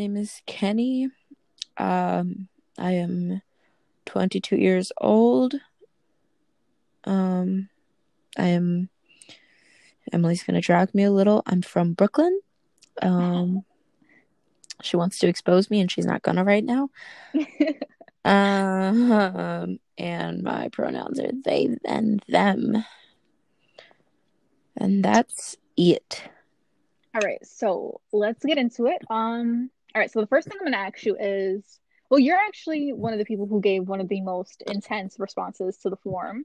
name is Kenny. Um, I am 22 years old. Um, I am. Emily's gonna drag me a little. I'm from Brooklyn. Um, she wants to expose me, and she's not gonna right now. um, and my pronouns are they and them, and that's it. All right, so let's get into it. Um, all right, so the first thing I'm gonna ask you is, well, you're actually one of the people who gave one of the most intense responses to the form.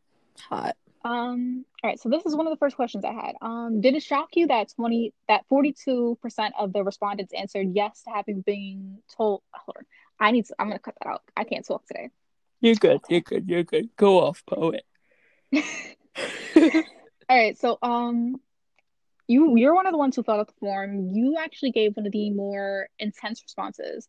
Hot. Um, all right, so this is one of the first questions I had. Um, did it shock you that 20 that 42% of the respondents answered yes to having been told hold on. I need to I'm gonna cut that out. I can't talk today. You're good. You're good. You're good. Go off, poet. All right, so um you you're one of the ones who filled out the form. You actually gave one of the more intense responses.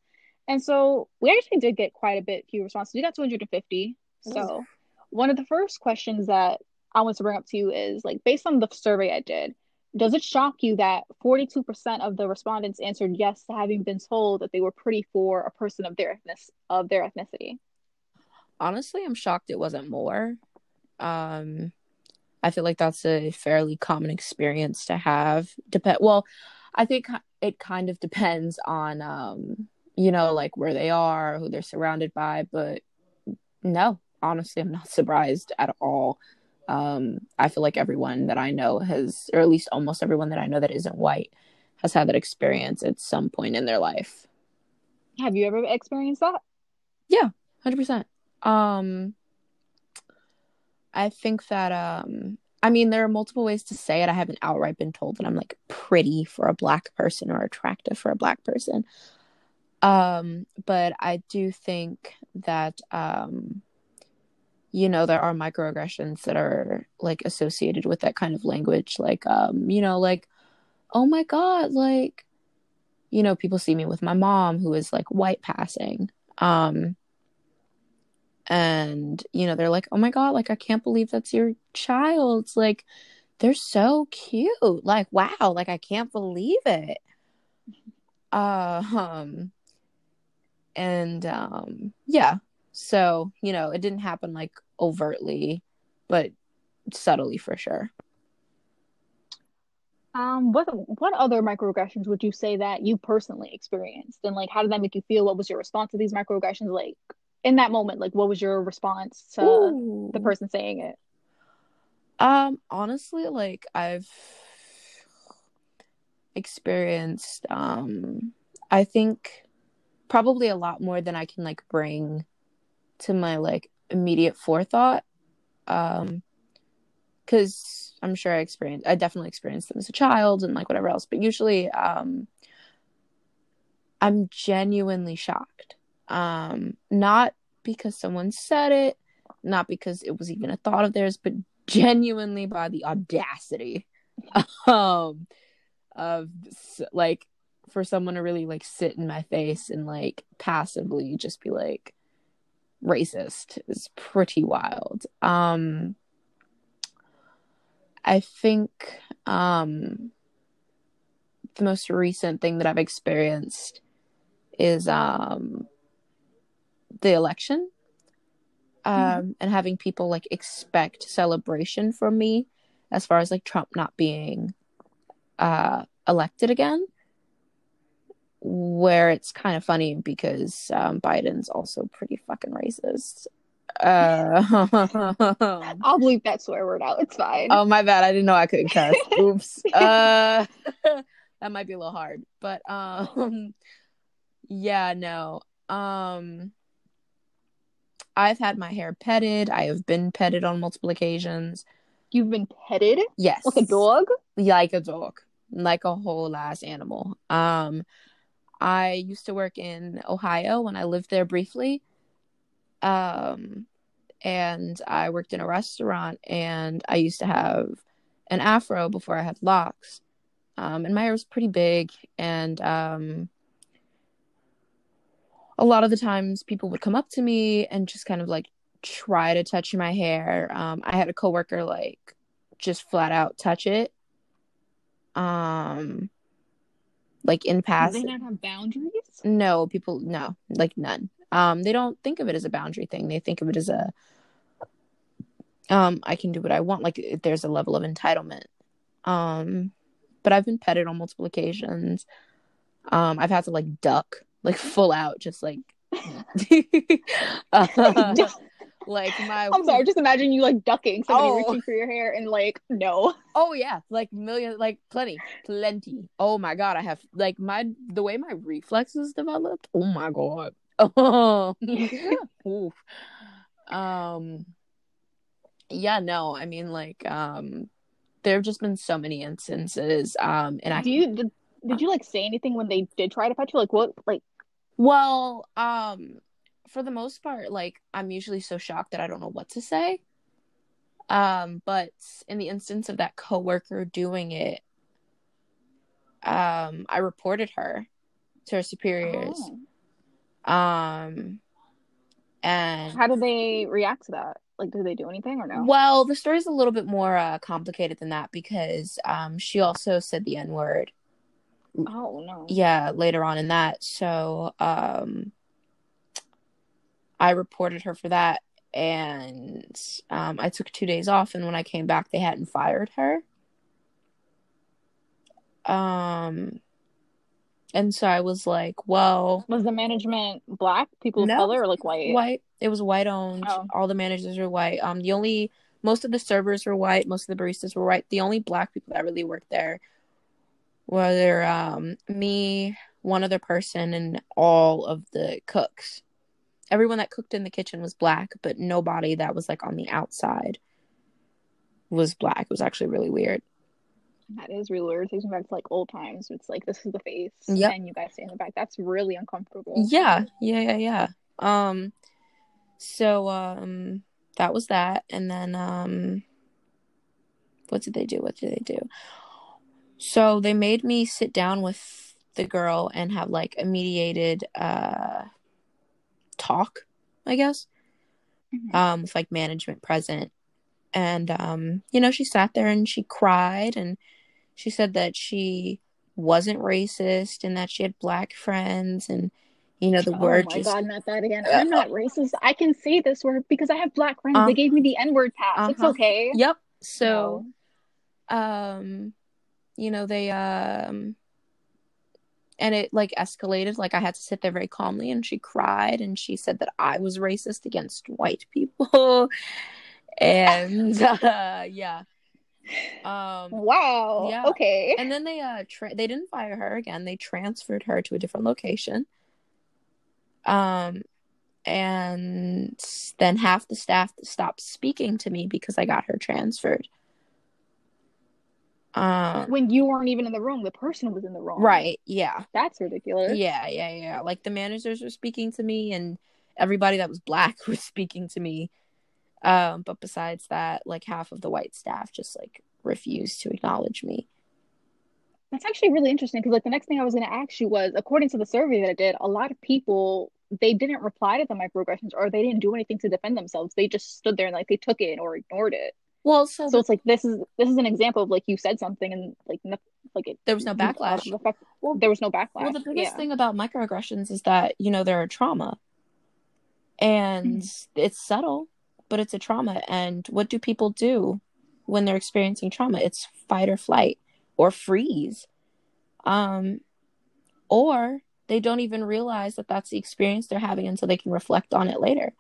And so we actually did get quite a bit few responses. We got 250. So one of the first questions that I want to bring up to you is like based on the survey I did, does it shock you that 42% of the respondents answered yes to having been told that they were pretty for a person of their ethnic of their ethnicity? Honestly, I'm shocked it wasn't more. Um I feel like that's a fairly common experience to have. Depend well, I think it kind of depends on um you know like where they are, who they're surrounded by, but no, honestly, I'm not surprised at all. Um, I feel like everyone that I know has, or at least almost everyone that I know that isn't white, has had that experience at some point in their life. Have you ever experienced that? Yeah, hundred percent. Um, I think that um, I mean, there are multiple ways to say it. I haven't outright been told that I'm like pretty for a black person or attractive for a black person. Um, but I do think that um you know there are microaggressions that are like associated with that kind of language like um you know like oh my god like you know people see me with my mom who is like white passing um and you know they're like oh my god like i can't believe that's your child like they're so cute like wow like i can't believe it uh, um and um yeah so you know it didn't happen like overtly, but subtly for sure. Um, what what other microaggressions would you say that you personally experienced, and like how did that make you feel? What was your response to these microaggressions? Like in that moment, like what was your response to Ooh. the person saying it? Um, honestly, like I've experienced, um, I think probably a lot more than I can like bring to my like immediate forethought um because i'm sure i experienced i definitely experienced them as a child and like whatever else but usually um i'm genuinely shocked um not because someone said it not because it was even a thought of theirs but genuinely by the audacity um of like for someone to really like sit in my face and like passively just be like racist is pretty wild. Um, I think um, the most recent thing that I've experienced is um, the election um, mm-hmm. and having people like expect celebration from me as far as like Trump not being uh, elected again where it's kind of funny because um, Biden's also pretty fucking racist. Uh, I'll bleep that swear word out. It's fine. Oh my bad. I didn't know I couldn't cuss. Oops. Uh, that might be a little hard, but um, yeah, no. Um, I've had my hair petted. I have been petted on multiple occasions. You've been petted? Yes. Like a dog? Like a dog. Like a whole ass animal. Um, I used to work in Ohio when I lived there briefly. Um, and I worked in a restaurant and I used to have an afro before I had locks. Um, and my hair was pretty big and um, a lot of the times people would come up to me and just kind of like try to touch my hair. Um, I had a coworker like just flat out touch it. Um, like in past they not have boundaries? no people no like none um they don't think of it as a boundary thing they think of it as a um i can do what i want like there's a level of entitlement um but i've been petted on multiple occasions um i've had to like duck like full out just like uh, like my I'm sorry, just imagine you like ducking somebody Oh. reaching for your hair and like no. Oh yeah, like million, like plenty, plenty. Oh my god, I have like my the way my reflexes developed. Oh my god. Oh, Oof. um, yeah, no, I mean like um, there have just been so many instances. Um, and I Do you did, did you like say anything when they did try to pet you? Like what like well, um, for the most part, like I'm usually so shocked that I don't know what to say. Um, but in the instance of that coworker doing it, um, I reported her to her superiors. Oh. Um, and How did they react to that? Like did they do anything or no? well, the story's a little bit more uh, complicated than that because um, she also said the N word. Oh no. Yeah, later on in that. So um, I reported her for that, and um, I took two days off. And when I came back, they hadn't fired her. Um, and so I was like, well. Was the management black, people of No. color, or like white? white. It was white owned. Oh. All the managers were white. Um, the only most of the servers were white. Most of the baristas were white. The only black people that really worked there were um me, one other person, and all of the cooks. Everyone that cooked in the kitchen was black, but nobody that was like on the outside was black. It was actually really weird. That is really weird. It takes me back to like old times. It's like this is the face, Yep. and you guys stay in the back. That's really uncomfortable. Yeah, yeah, yeah, yeah. Um, so um, that was that, and then um, what did they do? What did they do? So they made me sit down with the girl and have like a mediated uh talk, I guess, Mhm. um, with like management present, and um, you know, she sat there and she cried and she said that she wasn't racist and that she had black friends and you know the oh word my just god, not that again. Uh, I'm not racist. I can say this word because I have black friends. Uh, they gave me the N word pass. It's uh-huh. okay. Yep. So, um, you know, they um and it like escalated. Like I had to sit there very calmly and she cried and she said that I was racist against white people. and uh yeah. Um Wow. yeah. Okay. and then they uh tra- they didn't fire her again. They transferred her to a different location. Um and then half the staff stopped speaking to me because I got her transferred. Um when you weren't even in the room, the person was in the room. right, yeah. That's ridiculous. Yeah, yeah, yeah. Like the managers were speaking to me and everybody that was black was speaking to me. Um but besides that, like half of the white staff just like refused to acknowledge me. That's actually really interesting because like the next thing I was going to ask you was according to the survey that I did, a lot of people they didn't reply to the microaggressions or they didn't do anything to defend themselves. They just stood there and like they took it or ignored it. Well, so, So it's like this is this is an example of like you said something and like no, like it there was no backlash. the fact- Well, there was no backlash. Well, the biggest yeah. thing about microaggressions is that, you know, they're a trauma. And it's subtle, but it's a trauma. And what do people do when they're experiencing trauma? It's fight or flight or freeze. Um or they don't even realize that that's the experience they're having until they can reflect on it later.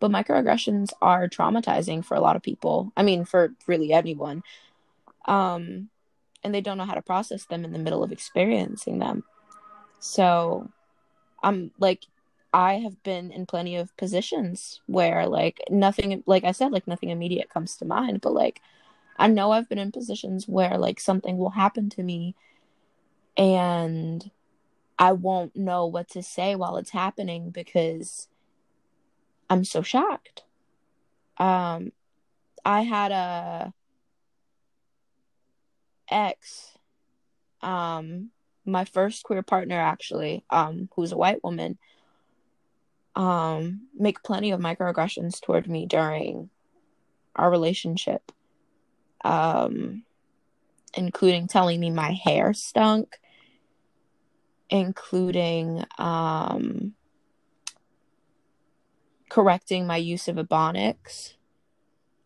But microaggressions are traumatizing for a lot of people. I mean, for really anyone. Um and they don't know how to process them in the middle of experiencing them. So I'm like I have been in plenty of positions where like nothing like I said like nothing immediate comes to mind but like I know I've been in positions where like something will happen to me and I won't know what to say while it's happening because I'm so shocked. Um I had a ex um my first queer partner actually um who's a white woman um make plenty of microaggressions toward me during our relationship um including telling me my hair stunk including um, correcting my use of ebonics.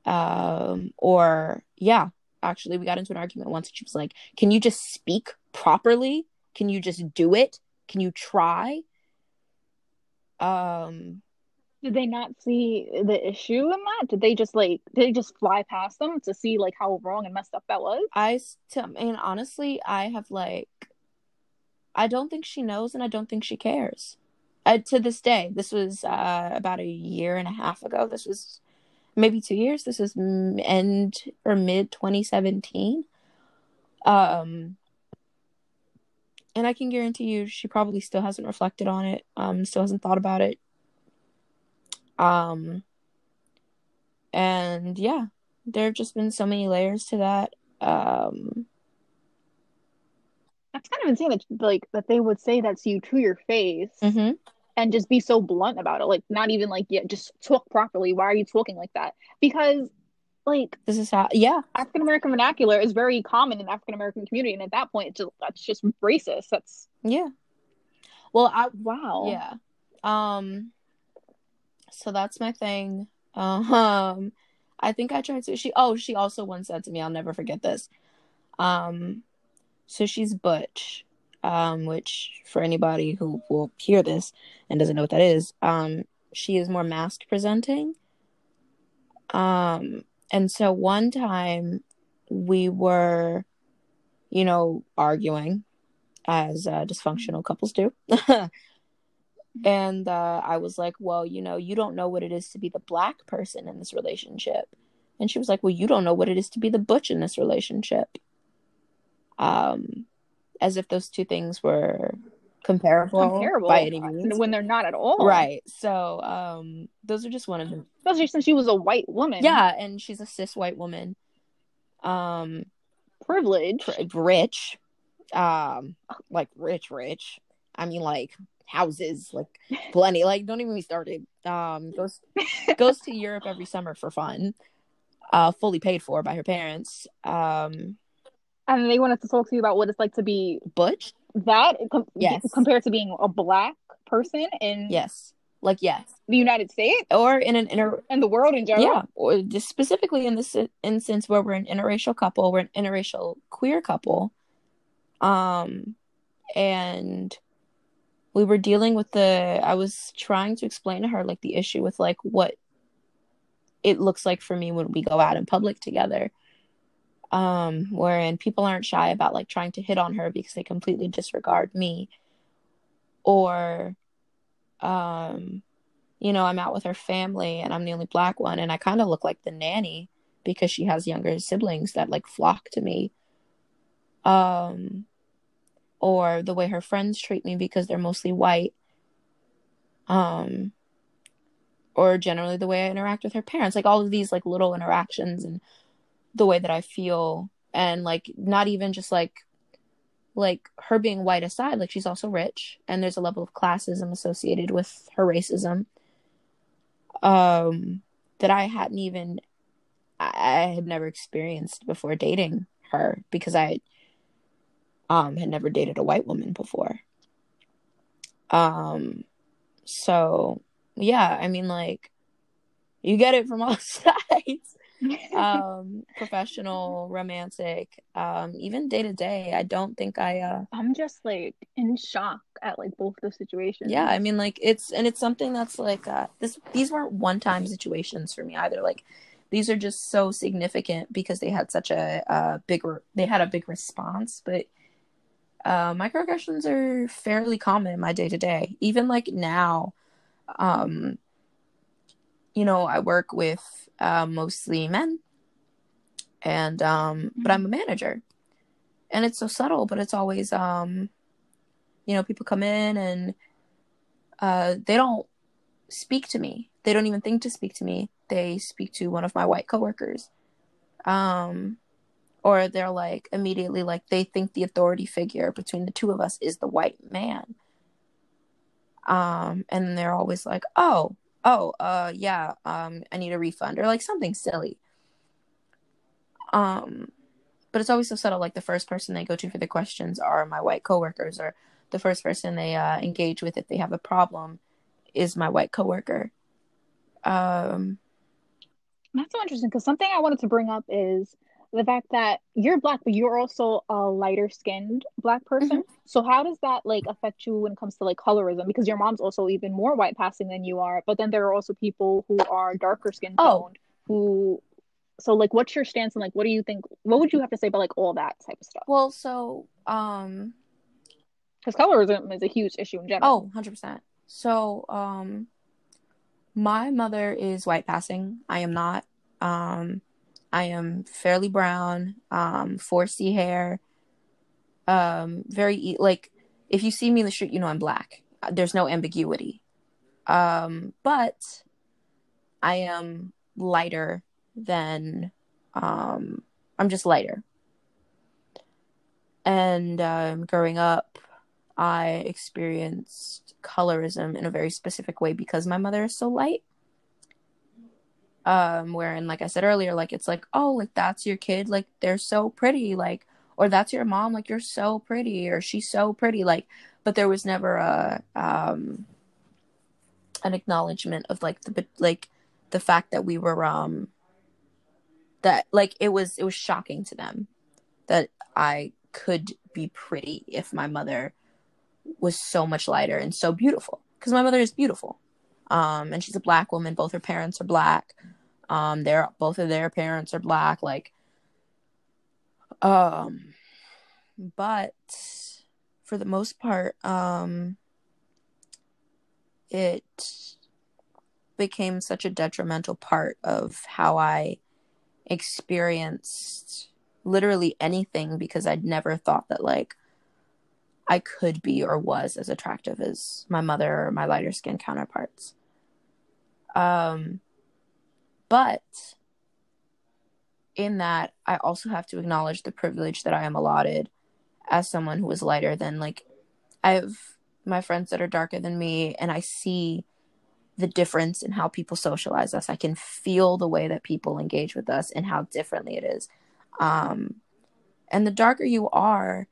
Um, or, yeah, actually, we got into an argument once and she was like, Can you just speak properly? Can you just do it? Can you try? Um, did they not see the issue in that? Did they just like did they just fly past them to see like how wrong and messed up that was? I I mean honestly, I have like I don't think she knows and I don't think she cares. Uh, to this day, this was uh, about a year and a half ago. This was maybe two years. This was end or mid 2017. Um, and I can guarantee you, she probably still hasn't reflected on it. Um, still hasn't thought about it. Um, and yeah, there have just been so many layers to that. Um, that's kind of insane that like that they would say that to you to your face mm-hmm. And just be so blunt about it. Like not even like yeah, just talk properly. Why are you talking like that? Because like this is how yeah African American vernacular is very common in African American community, and at that point, it's just that's just racist. That's yeah. Well, I wow yeah. Um. So that's my thing. Um. I think I tried to. She oh she also once said to me, I'll never forget this. Um. So she's butch, um, which for anybody who will hear this and doesn't know what that is, um, she is more masc presenting. Um, and so one time we were, you know, arguing as uh, dysfunctional couples do. and uh, I was like, well, you know, you don't know what it is to be the black person in this relationship. And she was like, well, you don't know what it is to be the butch in this relationship um, as if those two things were comparable, comparable by any means when they're not at all. Right. So um, those are just one of them. Especially since she was a white woman. Yeah, and she's a cis white woman. Um, privileged, pri- rich, um, like rich, rich. I mean, like houses, like plenty. Like, don't even be started. Um, goes goes to Europe every summer for fun. Uh, fully paid for by her parents. Um, and they wanted to talk to you about what it's like to be butch. That com- yes, compared to being a black person in yes, like yes, the United States or in an inter in the world in general. Yeah, or just specifically in this instance where we're an interracial couple, we're an interracial queer couple, um, and we were dealing with the. I was trying to explain to her like the issue with like what it looks like for me when we go out in public together um, wherein people aren't shy about like trying to hit on her because they completely disregard me. Or, um, you know, I'm out with her family and I'm the only black one, and I kind of look like the nanny because she has younger siblings that like flock to me. Um, or the way her friends treat me because they're mostly white. Um, or generally the way I interact with her parents, like all of these like little interactions and the way that I feel. And like not even just like like her being white aside like she's also rich and there's a level of classism associated with her racism um that I hadn't even I, had never experienced before dating her because I um had never dated a white woman before. Um so yeah I mean like you get it from all sides um professional romantic um even day to day. I don't think i uh i'm just like in shock at like both the situations. Yeah i mean like it's and it's something that's like uh this these weren't one time situations for me either. Like these are just so significant because they had such a uh big re- they had a big response. But uh microaggressions are fairly common in my day to day. Even like now um you know i work with uh, mostly men. And um, but I'm a manager, and it's so subtle, but it's always um, you know, people come in and uh, they don't speak to me. They don't even think to speak to me. They speak to one of my white coworkers. Um, or they're like immediately like they think the authority figure between the two of us is the white man. Um, and they're always like, "Oh, oh, uh, yeah, um, I need a refund or like something silly. Um, but it's always so subtle. Like the first person they go to for the questions are my white coworkers, or the first person they uh, engage with if they have a problem is my white coworker. Um, That's so interesting because something I wanted to bring up is the fact that you're black, but you're also a lighter skinned black person. Mm-hmm. So how does that like affect you when it comes to like colorism? Because your mom's also even more white passing than you are, but then there are also people who are darker skinned Oh. who so like what's your stance and like what do you think what would you have to say about like all that type of stuff? well, so um, Because colorism is a huge issue in general. oh, 100%. So um, my mother is white passing. I am not. Um, I am fairly brown, um, 4C hair. Um, very like if you see me in the street, you know I'm black. There's no ambiguity. Um, but I am lighter than um I'm just lighter. And um growing up, I experienced colorism in a very specific way because my mother is so light. Um, wherein, like I said earlier, like it's like, oh, like that's your kid, like they're so pretty, like, or that's your mom, like you're so pretty, or she's so pretty, like, but there was never a um an acknowledgement of like the like the fact that we were um that like it was it was shocking to them that I could be pretty if my mother was so much lighter and so beautiful because my mother is beautiful um and she's a black woman both her parents are black um they're both of their parents are black like um but for the most part um it became such a detrimental part of how I experienced literally anything because I'd never thought that like I could be or was as attractive as my mother or my lighter skin counterparts. Um but in that I also have to acknowledge the privilege that I am allotted as someone who is lighter than like I have my friends that are darker than me and I see the difference in how people socialize us. I can feel the way that people engage with us and how differently it is. Um, and the darker you are,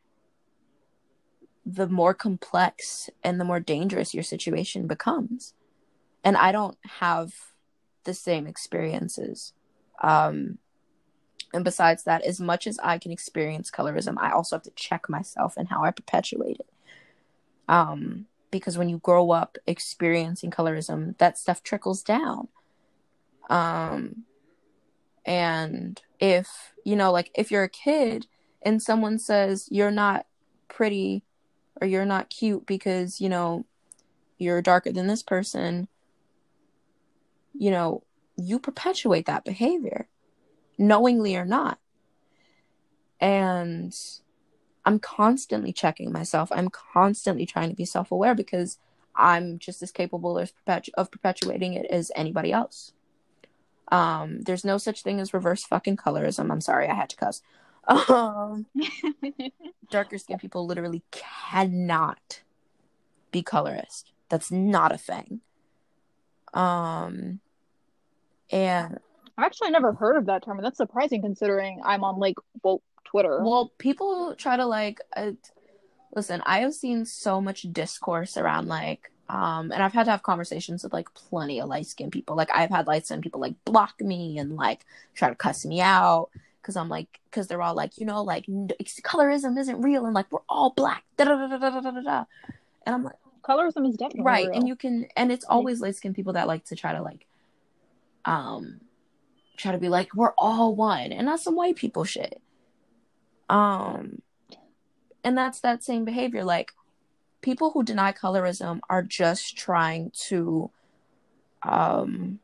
the more complex and the more dangerous your situation becomes. And I don't have the same experiences. Um, and besides that, as much as I can experience colorism, I also have to check myself and how I perpetuate it. Um, because when you grow up experiencing colorism, that stuff trickles down. Um, and if, you know, like if you're a kid and someone says you're not pretty or you're not cute because, you know, you're darker than this person, you know, you perpetuate that behavior, knowingly or not. And I'm constantly checking myself. I'm constantly trying to be self aware because I'm just as capable of, perpetu- of perpetuating it as anybody else. Um, there's no such thing as reverse fucking colorism. I'm sorry, I had to cuss. Um, darker skinned people literally cannot be colorist. That's not a thing. Um, and I've actually never heard of that term, and that's surprising considering I'm on like woke Twitter. well, people try to like, uh, listen. I have seen so much discourse around like, um, and I've had to have conversations with like plenty of light skinned people. Like I've had light skinned people like block me and like try to cuss me out because I'm like, because they're all like, you know, like n- colorism isn't real and like we're all black. Da da da da da da da da. And I'm like. Colorism is definitely right real. and you can and it's always light skinned people that like to try to like um try to be like we're all one and that's some white people shit um and that's that same behavior like people who deny colorism are just trying to um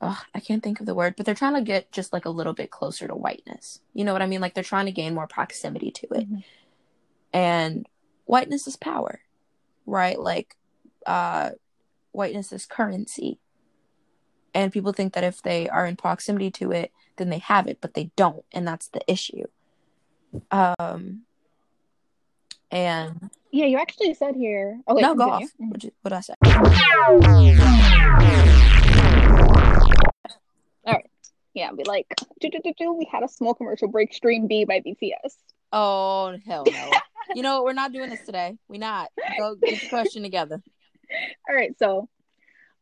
ugh, I can't think of the word, but they're trying to get just like a little bit closer to whiteness. You know what I mean? Like they're trying to gain more proximity to it Mhm. and whiteness is power right like uh whiteness is currency and people think that if they are in proximity to it then they have it but they don't and that's the issue um and Yeah, you actually said here. Oh, wait, no go off what what I say All right. Yeah, be like, do, do, do, do, we had a small commercial break, Stream B by BTS. Oh hell no! you know what? We're not doing this today. We not. Go get your question together. All right, so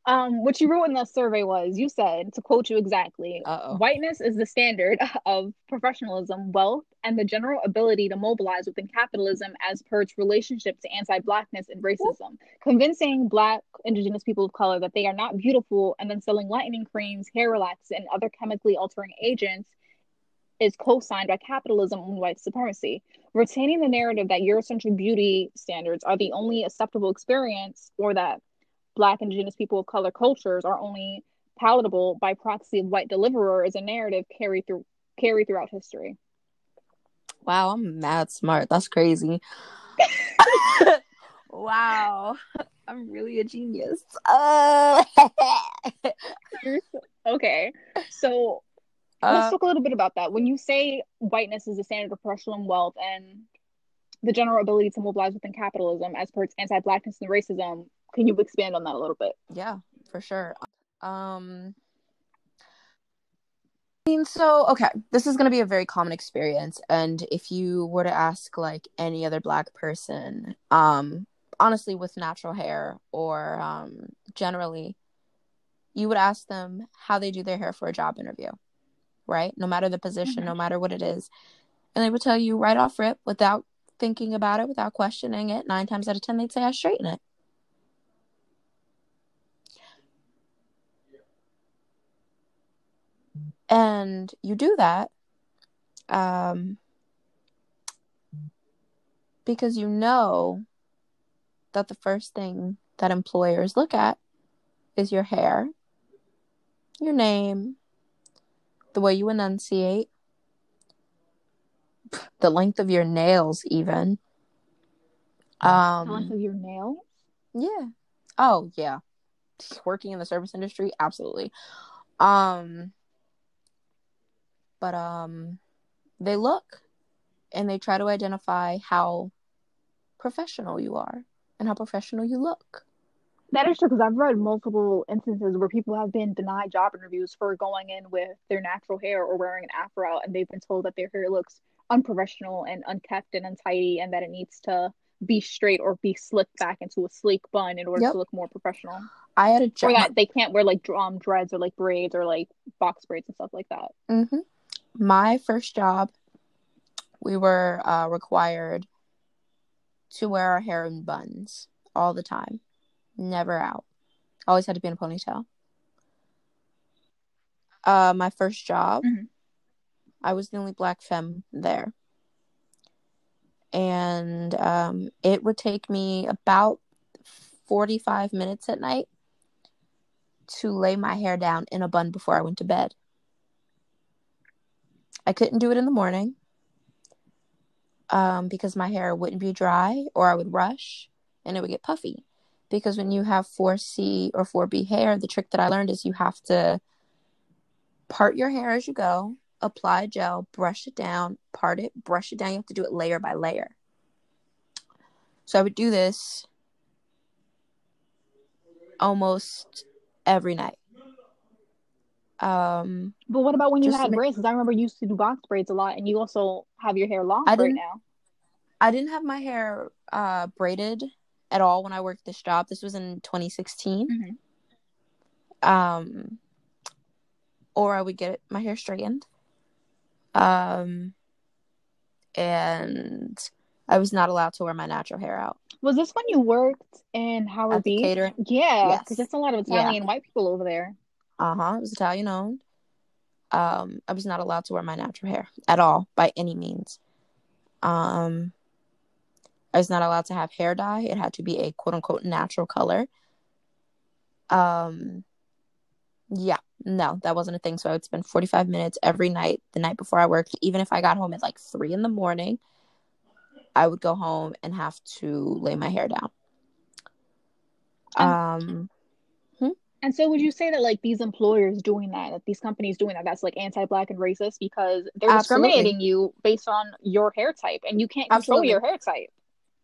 um, what you wrote in the survey was you said, to quote you exactly, Uh-oh. whiteness is the standard of professionalism, wealth, and the general ability to mobilize within capitalism as per its relationship to anti blackness and racism. Convincing black, indigenous people of color that they are not beautiful and then selling lightening creams, hair relaxers, and other chemically altering agents is co-signed by capitalism and white supremacy. Retaining the narrative that Eurocentric beauty standards are the only acceptable experience, or that Black, Indigenous people of color cultures are only palatable by proxy of white deliverer, is a narrative carried through carried throughout history. Wow, I'm mad smart. That's crazy. wow, I'm really a genius. Uh... okay, so Uh, let's talk a little bit about that. When you say whiteness is the standard of professional and wealth and the general ability to mobilize within capitalism as per its anti-blackness and racism, can you expand on that a little bit? yeah, for sure. Um, I mean, so okay, this is gonna be a very common experience, and if you were to ask like any other black person, um, honestly, with natural hair or um, generally, you would ask them how they do their hair for a job interview, right? No matter the position, Mhm. no matter what it is, and they would tell you right off rip without thinking about it, without questioning it. Nine times out of ten, they'd say, "I straighten it." and you do that um, because you know that the first thing that employers look at is your hair, your name, the way you enunciate, the length of your nails, even. the Um, length of your nails. yeah. Oh, yeah. Working in the service industry, absolutely. Um but um they look and they try to identify how professional you are and how professional you look. That is true because I've read multiple instances where people have been denied job interviews for going in with their natural hair or wearing an afro, and they've been told that their hair looks unprofessional and unkept and untidy, and that it needs to be straight or be slicked back into a sleek bun in order Yep. to look more professional. I had a Or job. that they can't wear like um dreads or like braids or like box braids and stuff like that. hmm My first job, we were uh, required to wear our hair in buns all the time, never out. Always had to be in a ponytail. Uh, my first job, Mhm. I was the only black femme there, and um, it would take me about forty-five minutes at night to lay my hair down in a bun before I went to bed. I couldn't do it in the morning um, because my hair wouldn't be dry or I would rush and it would get puffy. Because when you have 4C or 4B hair, the trick that I learned is you have to part your hair as you go, apply gel, brush it down, part it, brush it down. You have to do it layer by layer. So I would do this almost every night. Um, But what about when you had braids? Because I remember you used to do box braids a lot, and you also have your hair long I right now. I didn't have my hair uh, braided at all when I worked this job. This was in 2016. Mhm. Um, or I would get my hair straightened. Um, and I was not allowed to wear my natural hair out. Was this when you worked in Howard At Beach? catering? Yeah, Yes. because there's a lot of Yeah. Italian white people over there. Uh huh. It was Italian owned. Um, I was not allowed to wear my natural hair at all by any means. Um, I was not allowed to have hair dye. It had to be a quote unquote natural color. Um, yeah, no, that wasn't a thing. So I would spend 45 minutes every night, the night before I worked, even if I got home at like three in the morning, I would go home and have to lay my hair down. Um, And so, would you say that like these employers doing that, like these companies doing that, that's like anti-black and racist because they're Absolutely. discriminating you based on your hair type, and you can't control Absolutely. your hair type.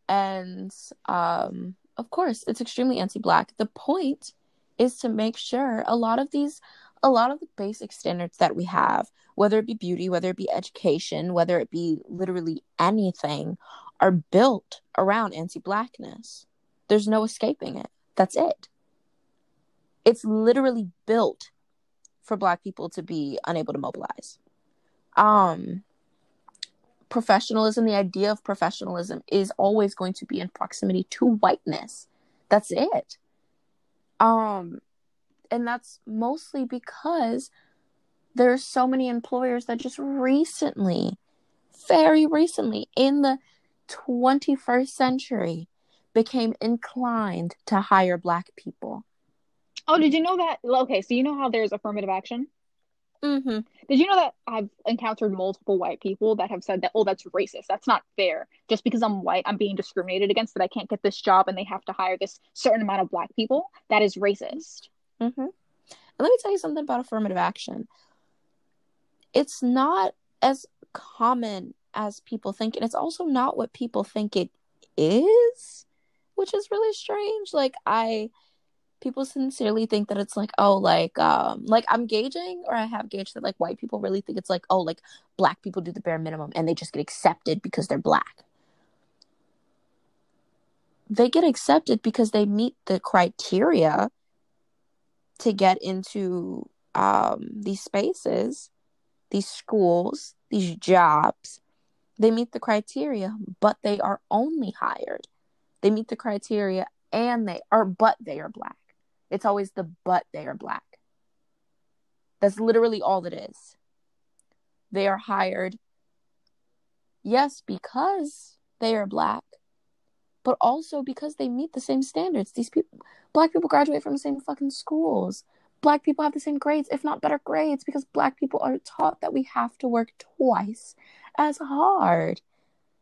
And um of course it's extremely anti-black the point is to make sure a lot of these a lot of the basic standards that we have, whether it be beauty, whether it be education, whether it be literally anything, are built around anti blackness. There's no escaping it. That's it. It's literally built for black people to be unable to mobilize. Um professionalism, the idea of professionalism is always going to be in proximity to whiteness. That's it. Um and that's mostly because there are so many employers that just recently, very recently, in the 21st century, became inclined to hire Black people. Oh, did you know that? Okay, so you know how there's affirmative action? Mm-hmm. Did you know that I've encountered multiple white people that have said that, oh, that's racist. That's not fair. Just because I'm white, I'm being discriminated against, that I can't get this job and they have to hire this certain amount of black people. That is racist. Mm-hmm. And let me tell you something about affirmative action. It's not as common as people think, and it's also not what people think it is, which is really strange. Like, I people sincerely think that it's like oh like um like i'm gauging or i have gauged that like white people really think it's like oh like black people do the bare minimum and they just get accepted because they're black they get accepted because they meet the criteria to get into um, these spaces, these schools, these jobs. They meet the criteria, but they are only hired. They meet the criteria and they are, but they are black. It's always the but they are black. That's literally all it is. They are hired, yes, because they are black, but also because they meet the same standards. These people, black people graduate from the same fucking schools. Black people have the same grades, if not better grades, because black people are taught that we have to work twice as hard.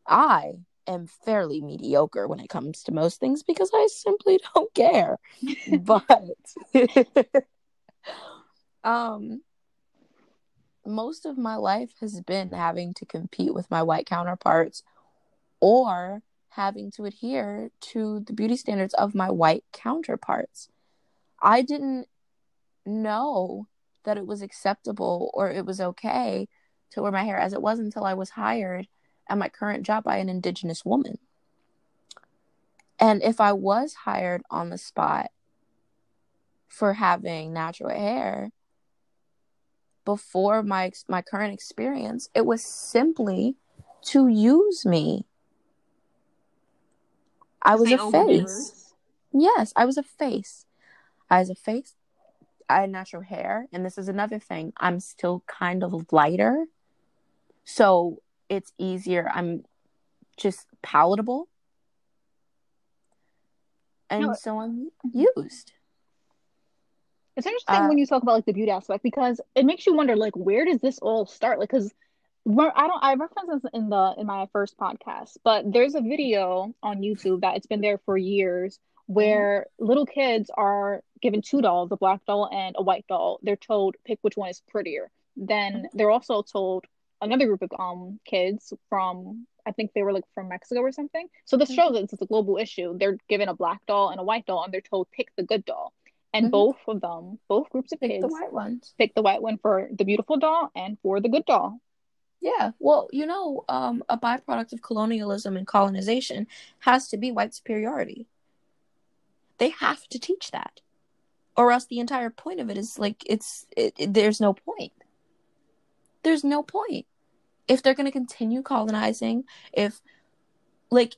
I am fairly mediocre when it comes to most things because I simply don't care. but um most of my life has been having to compete with my white counterparts or having to adhere to the beauty standards of my white counterparts. I didn't know that it was acceptable or it was okay to wear my hair as it was until I was hired at my current job by an indigenous woman. And if I was hired on the spot for having natural hair before my my current experience, it was simply to use me I was a face. Yes, I was a face. I was a face. I had natural hair, and this is another thing. I'm still kind of lighter, so it's easier. I'm just palatable, and no, so I'm used. It's interesting uh, when you talk about like the beauty aspect because it makes you wonder, like, where does this all start? Like, because I don't I referenced this in the in my first podcast, but there's a video on YouTube that it's been there for years where mm-hmm. little kids are given two dolls, a black doll and a white doll. They're told pick which one is prettier. Then mm-hmm. they're also told another group of um kids from I think they were like from Mexico or something. So this mm-hmm. shows that it's a global issue. They're given a black doll and a white doll, and they're told pick the good doll. And mm-hmm. both of them, both groups of pick kids, the white ones. Pick the white one for the beautiful doll and for the good doll. Yeah, well, you know, um, a byproduct of colonialism and colonization has to be white superiority. They have to teach that, or else the entire point of it is like it's it, it, there's no point. There's no point if they're going to continue colonizing. If like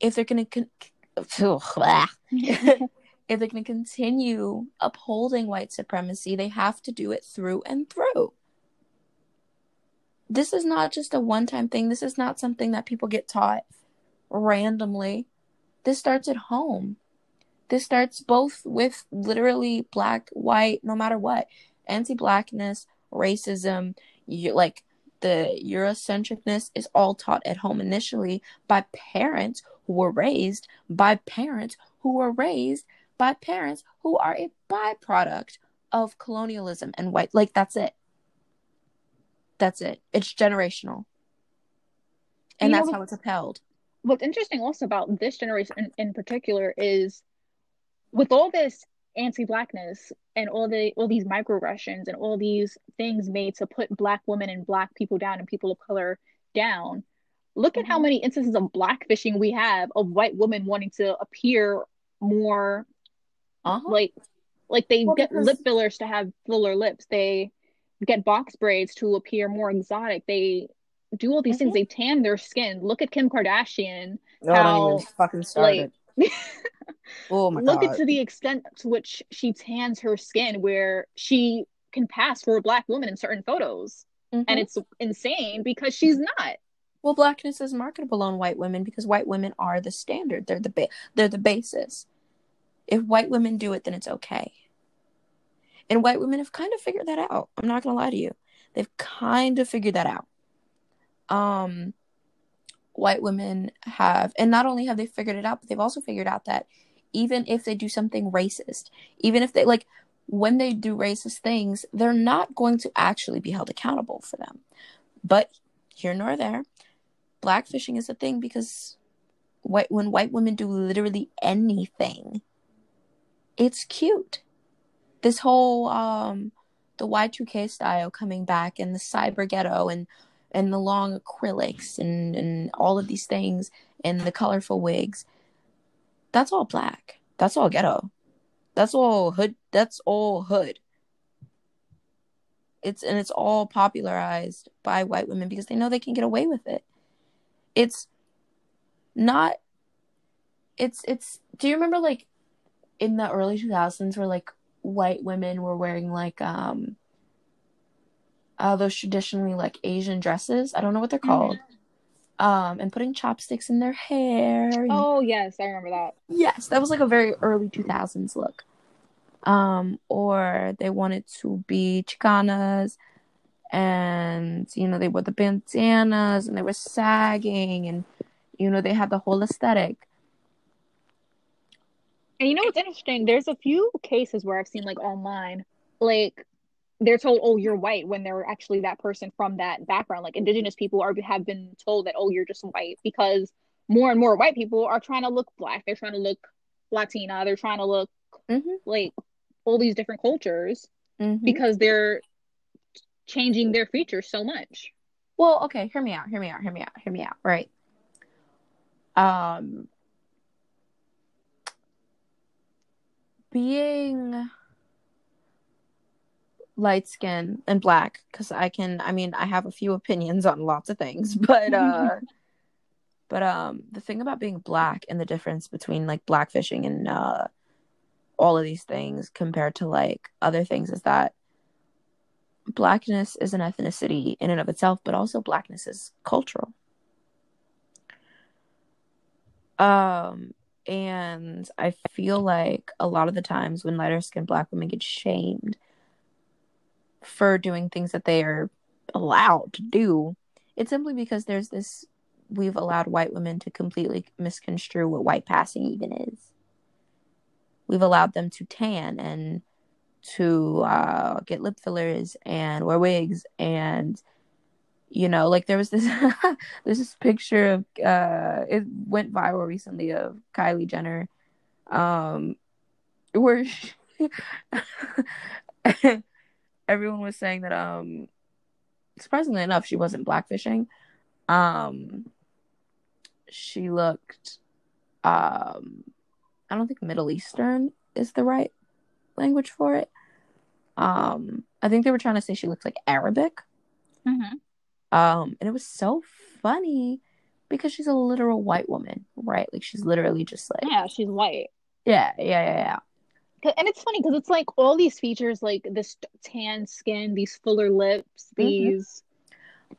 if they're going to con- if they're going to continue upholding white supremacy, they have to do it through and through this is not just a one time thing. This is not something that people get taught randomly. This starts at home. This starts both with literally black, white, no matter what, anti blackness, racism, you, like the Eurocentricness is all taught at home initially by parents who were raised by parents who were raised by parents who are a byproduct of colonialism and white. Like, that's it. That's it. It's generational. And you that's know, how it's upheld. What's interesting also about this generation in, in particular is with all this anti-blackness and all the all these microaggressions and all these things made to put black women and black people down and people of color down look mm-hmm. at how mm-hmm. many instances of blackfishing we have of white women wanting to appear more uh-huh. like like they well, get because... lip fillers to have fuller lips they get box braids to appear more exotic they do all these mm-hmm. things they tan their skin look at kim kardashian no, how, fucking started. Like, oh my look god. at to the extent to which she tans her skin where she can pass for a black woman in certain photos. Mm-hmm. and it's insane because she's not. Well blackness is marketable on white women because white women are the standard. They're the ba- they're the basis. If white women do it then it's okay. And white women have kind of figured that out. I'm not gonna lie to you. They've kind of figured that out. Um white women have and not only have they figured it out but they've also figured out that even if they do something racist even if they like when they do racist things they're not going to actually be held accountable for them. But here nor there blackfishing is a thing because white when white women do literally anything it's cute. This whole um the y2k style coming back and the cyber ghetto and and the long acrylics and and all of these things and the colorful wigs that's all black. That's all ghetto. That's all hood that's all hood. It's and it's all popularized by white women because they know they can get away with it. It's not it's it's do you remember like in the early 2000s where like white women were wearing like um uh, those traditionally like Asian dresses. I don't know what they're called. Mm-hmm. Um, and putting chopsticks in their hair. And... Oh yes, I remember that. Yes, that was like a very early two thousands look. Um, or they wanted to be Chicanas, and you know they wore the bandanas and they were sagging, and you know they had the whole aesthetic. And you know what's interesting? There's a few cases where I've seen like online, like they're told, "Oh, you're white," when they're actually that person from that background. Like indigenous people are have been told that, "Oh, you're just white," because more and more white people are trying to look black. They're trying to look Latina. They're trying to look mm-hmm. like all these different cultures mm-hmm. because they're changing their features so much. Well, okay, hear me out. Hear me out. Hear me out. Hear me out. Right. Um. Being light skin and black because I can I mean I have a few opinions on lots of things but uh but um the thing about being black and the difference between like black fishing and uh all of these things compared to like other things is that blackness is an ethnicity in and of itself but also blackness is cultural. Um and I feel like a lot of the times when lighter skinned black women get shamed for doing things that they are allowed to do. It's simply because there's this we've allowed white women to completely misconstrue what white passing even is. We've allowed them to tan and to uh, get lip fillers and wear wigs and you know like there was this there's this picture of uh it went viral recently of Kylie Jenner um where she, everyone was saying that um surprisingly enough she wasn't blackfishing. Um she looked um i don't think middle eastern is the right language for it. Um i think they were trying to say she looked like arabic. Mm-hmm. um and it was so funny because she's a literal white woman right? Like she's literally just like yeah she's white. Yeah yeah yeah yeah and it's funny because it's like all these features like this tan skin these fuller lips mm-hmm. these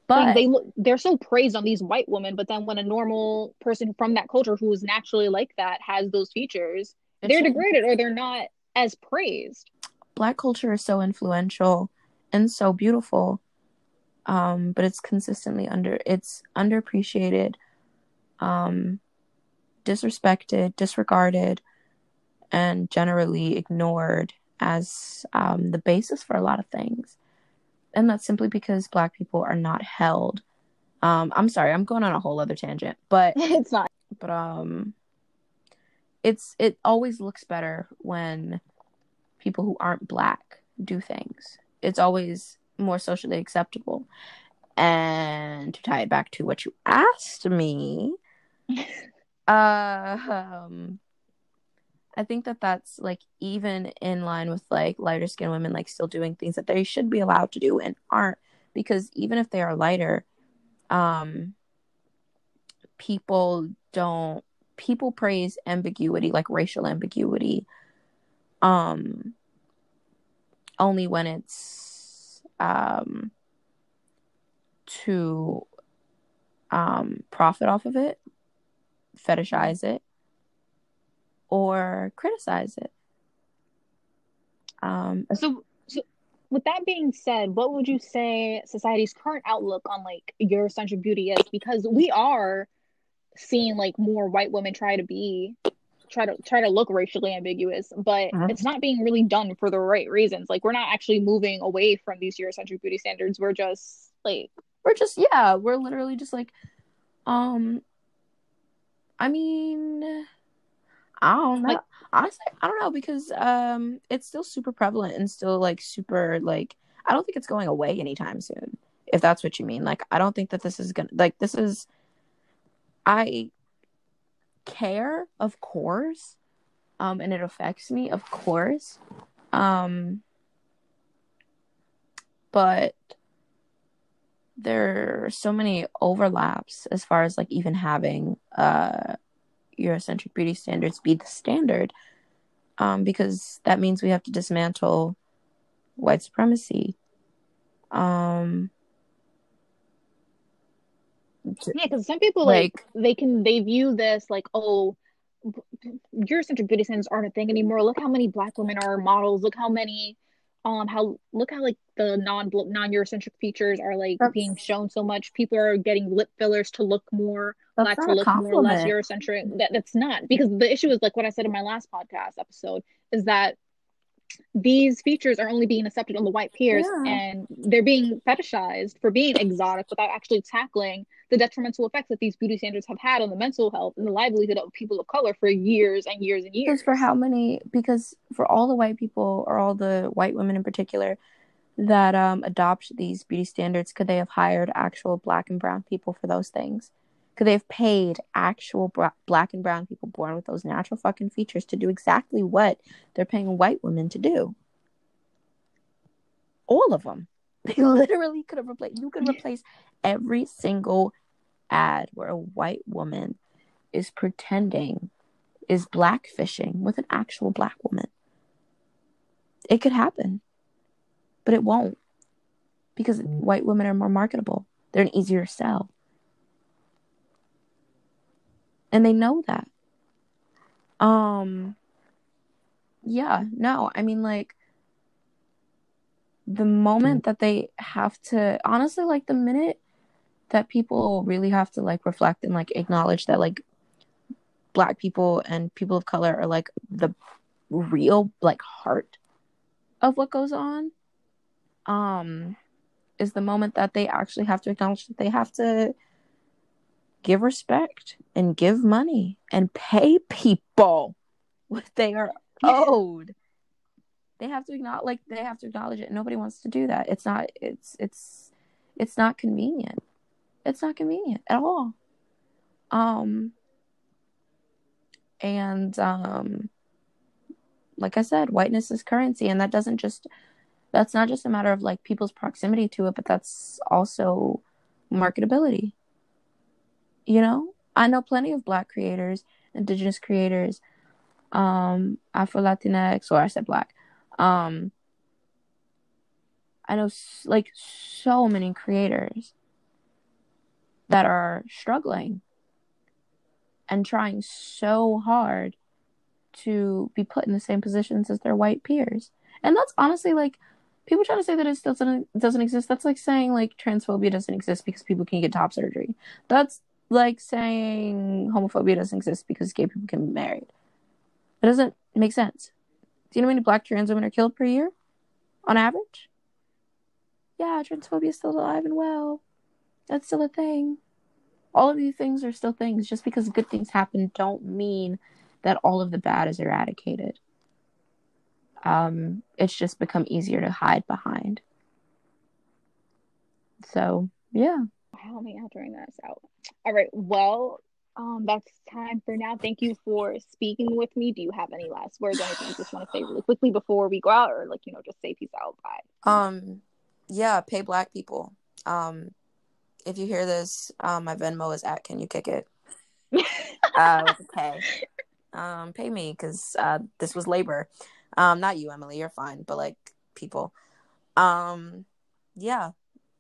but like they look they're so praised on these white women but then when a normal person from that culture who is naturally like that has those features they're degraded or they're not as praised black culture is so influential and so beautiful um but it's consistently under it's underappreciated um disrespected disregarded and generally ignored as um, the basis for a lot of things. And that's simply because Black people are not held. Um, I'm sorry, I'm going on a whole other tangent, but it's not. But um, it's it always looks better when people who aren't black do things. It's always more socially acceptable. And to tie it back to what you asked me, uh, um, I think that that's like even in line with like lighter skinned women like still doing things that they should be allowed to do and aren't. Because even if they are lighter, um, people don't people praise ambiguity like racial ambiguity um only when it's um to um profit off of it fetishize it or criticize it um so, so with that being said what would you say society's current outlook on like eurocentric beauty is because we are seeing like more white women try to be try to try to look racially ambiguous, but uh-huh. it's not being really done for the right reasons. Like we're not actually moving away from these Eurocentric beauty standards. We're just like we're just yeah, we're literally just like um I mean I don't know. Like, Honestly, I don't know because um it's still super prevalent and still like super like I don't think it's going away anytime soon. If that's what you mean. Like I don't think that this is gonna like this is I care, of course, um, and it affects me, of course. Um, but there are so many overlaps as far as like even having uh Eurocentric beauty standards be the standard. Um, because that means we have to dismantle white supremacy. Um, yeah because some people like, like they can they view this like oh eurocentric beauty standards aren't a thing anymore look how many black women are models look how many um how look how like the non non eurocentric features are like that's, being shown so much. People are getting lip fillers to look more black to look more less eurocentric. That, that's not because the issue is like what i said in my last podcast episode is that these features are only being accepted on the white peers yeah. and they're being fetishized for being exotic without actually tackling the detrimental effects that these beauty standards have had on the mental health and the livelihood of people of color for years and years and years. Because for how many because for all the white people or all the white women in particular that um adopt these beauty standards could they have hired actual black and brown people for those things? Could they have paid actual bra- black and brown people born with those natural fucking features to do exactly what they're paying white women to do? All of them. They literally could have replaced. You could replace every single ad where a white woman is pretending is blackfishing with an actual black woman. It could happen, but it won't because mm. white women are more marketable. They're an easier sell. And they know that. Um yeah, no, I mean like the moment that they have to honestly like the minute that people really have to like reflect and like acknowledge that like black people and people of color are like the real like heart of what goes on um is the moment that they actually have to acknowledge that they have to give respect and give money and pay people what they are owed. They have to acknowledge like they have to acknowledge it. Nobody wants to do that. It's not it's it's it's not convenient. It's not convenient at all. Um and um like i said whiteness is currency and that doesn't just that's not just a matter of like people's proximity to it but that's also marketability you know i know plenty of black creators indigenous creators um afro latinx or i said black um i know like so many creators that are struggling and trying so hard to be put in the same positions as their white peers. And that's honestly like people try to say that it doesn't doesn't exist. That's like saying like transphobia doesn't exist because people can get top surgery. That's like saying homophobia doesn't exist because gay people can be married. It doesn't make sense. Do you know how many black trans women are killed per year on average? Yeah, transphobia is still alive and well. That's still a thing. All of these things are still things. Just because good things happen don't mean that all of the bad is eradicated. um, it's just become easier to hide behind. So yeah. Wow, me during this out. All right. Well, um, that's time for now. Thank you for speaking with me. Do you have any last words, anything you just want to say really quickly before we go out, or like you know, just say peace out, bye? Um, yeah, pay black people. Um, if you hear this, um, my Venmo is at Can You Kick It? uh, okay. Um, pay me because uh, this was labor. Um, not you, Emily. You're fine, but like people. Um, yeah,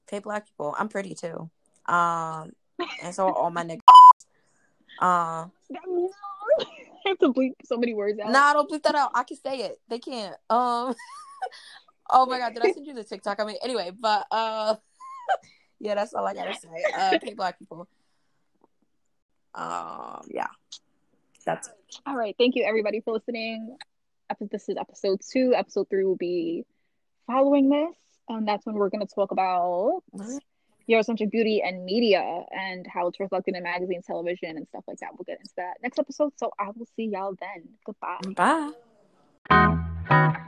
pay black people. I'm pretty too. Um, and so all my niggas. Uh, I have to bleep so many words out. Nah, don't bleep that out. I can say it. They can't. Um. oh my god, did I send you the TikTok? I mean, anyway, but uh, yeah, that's all I gotta say. Uh, pay black people. Um, yeah, that's it. All right, thank you everybody for listening. I this is episode two. Episode three will be following this, and that's when we're going to talk about Eurocentric beauty and media and how it's reflected in magazines, television, and stuff like that. We'll get into that next episode. So I will see y'all then. Goodbye. Bye.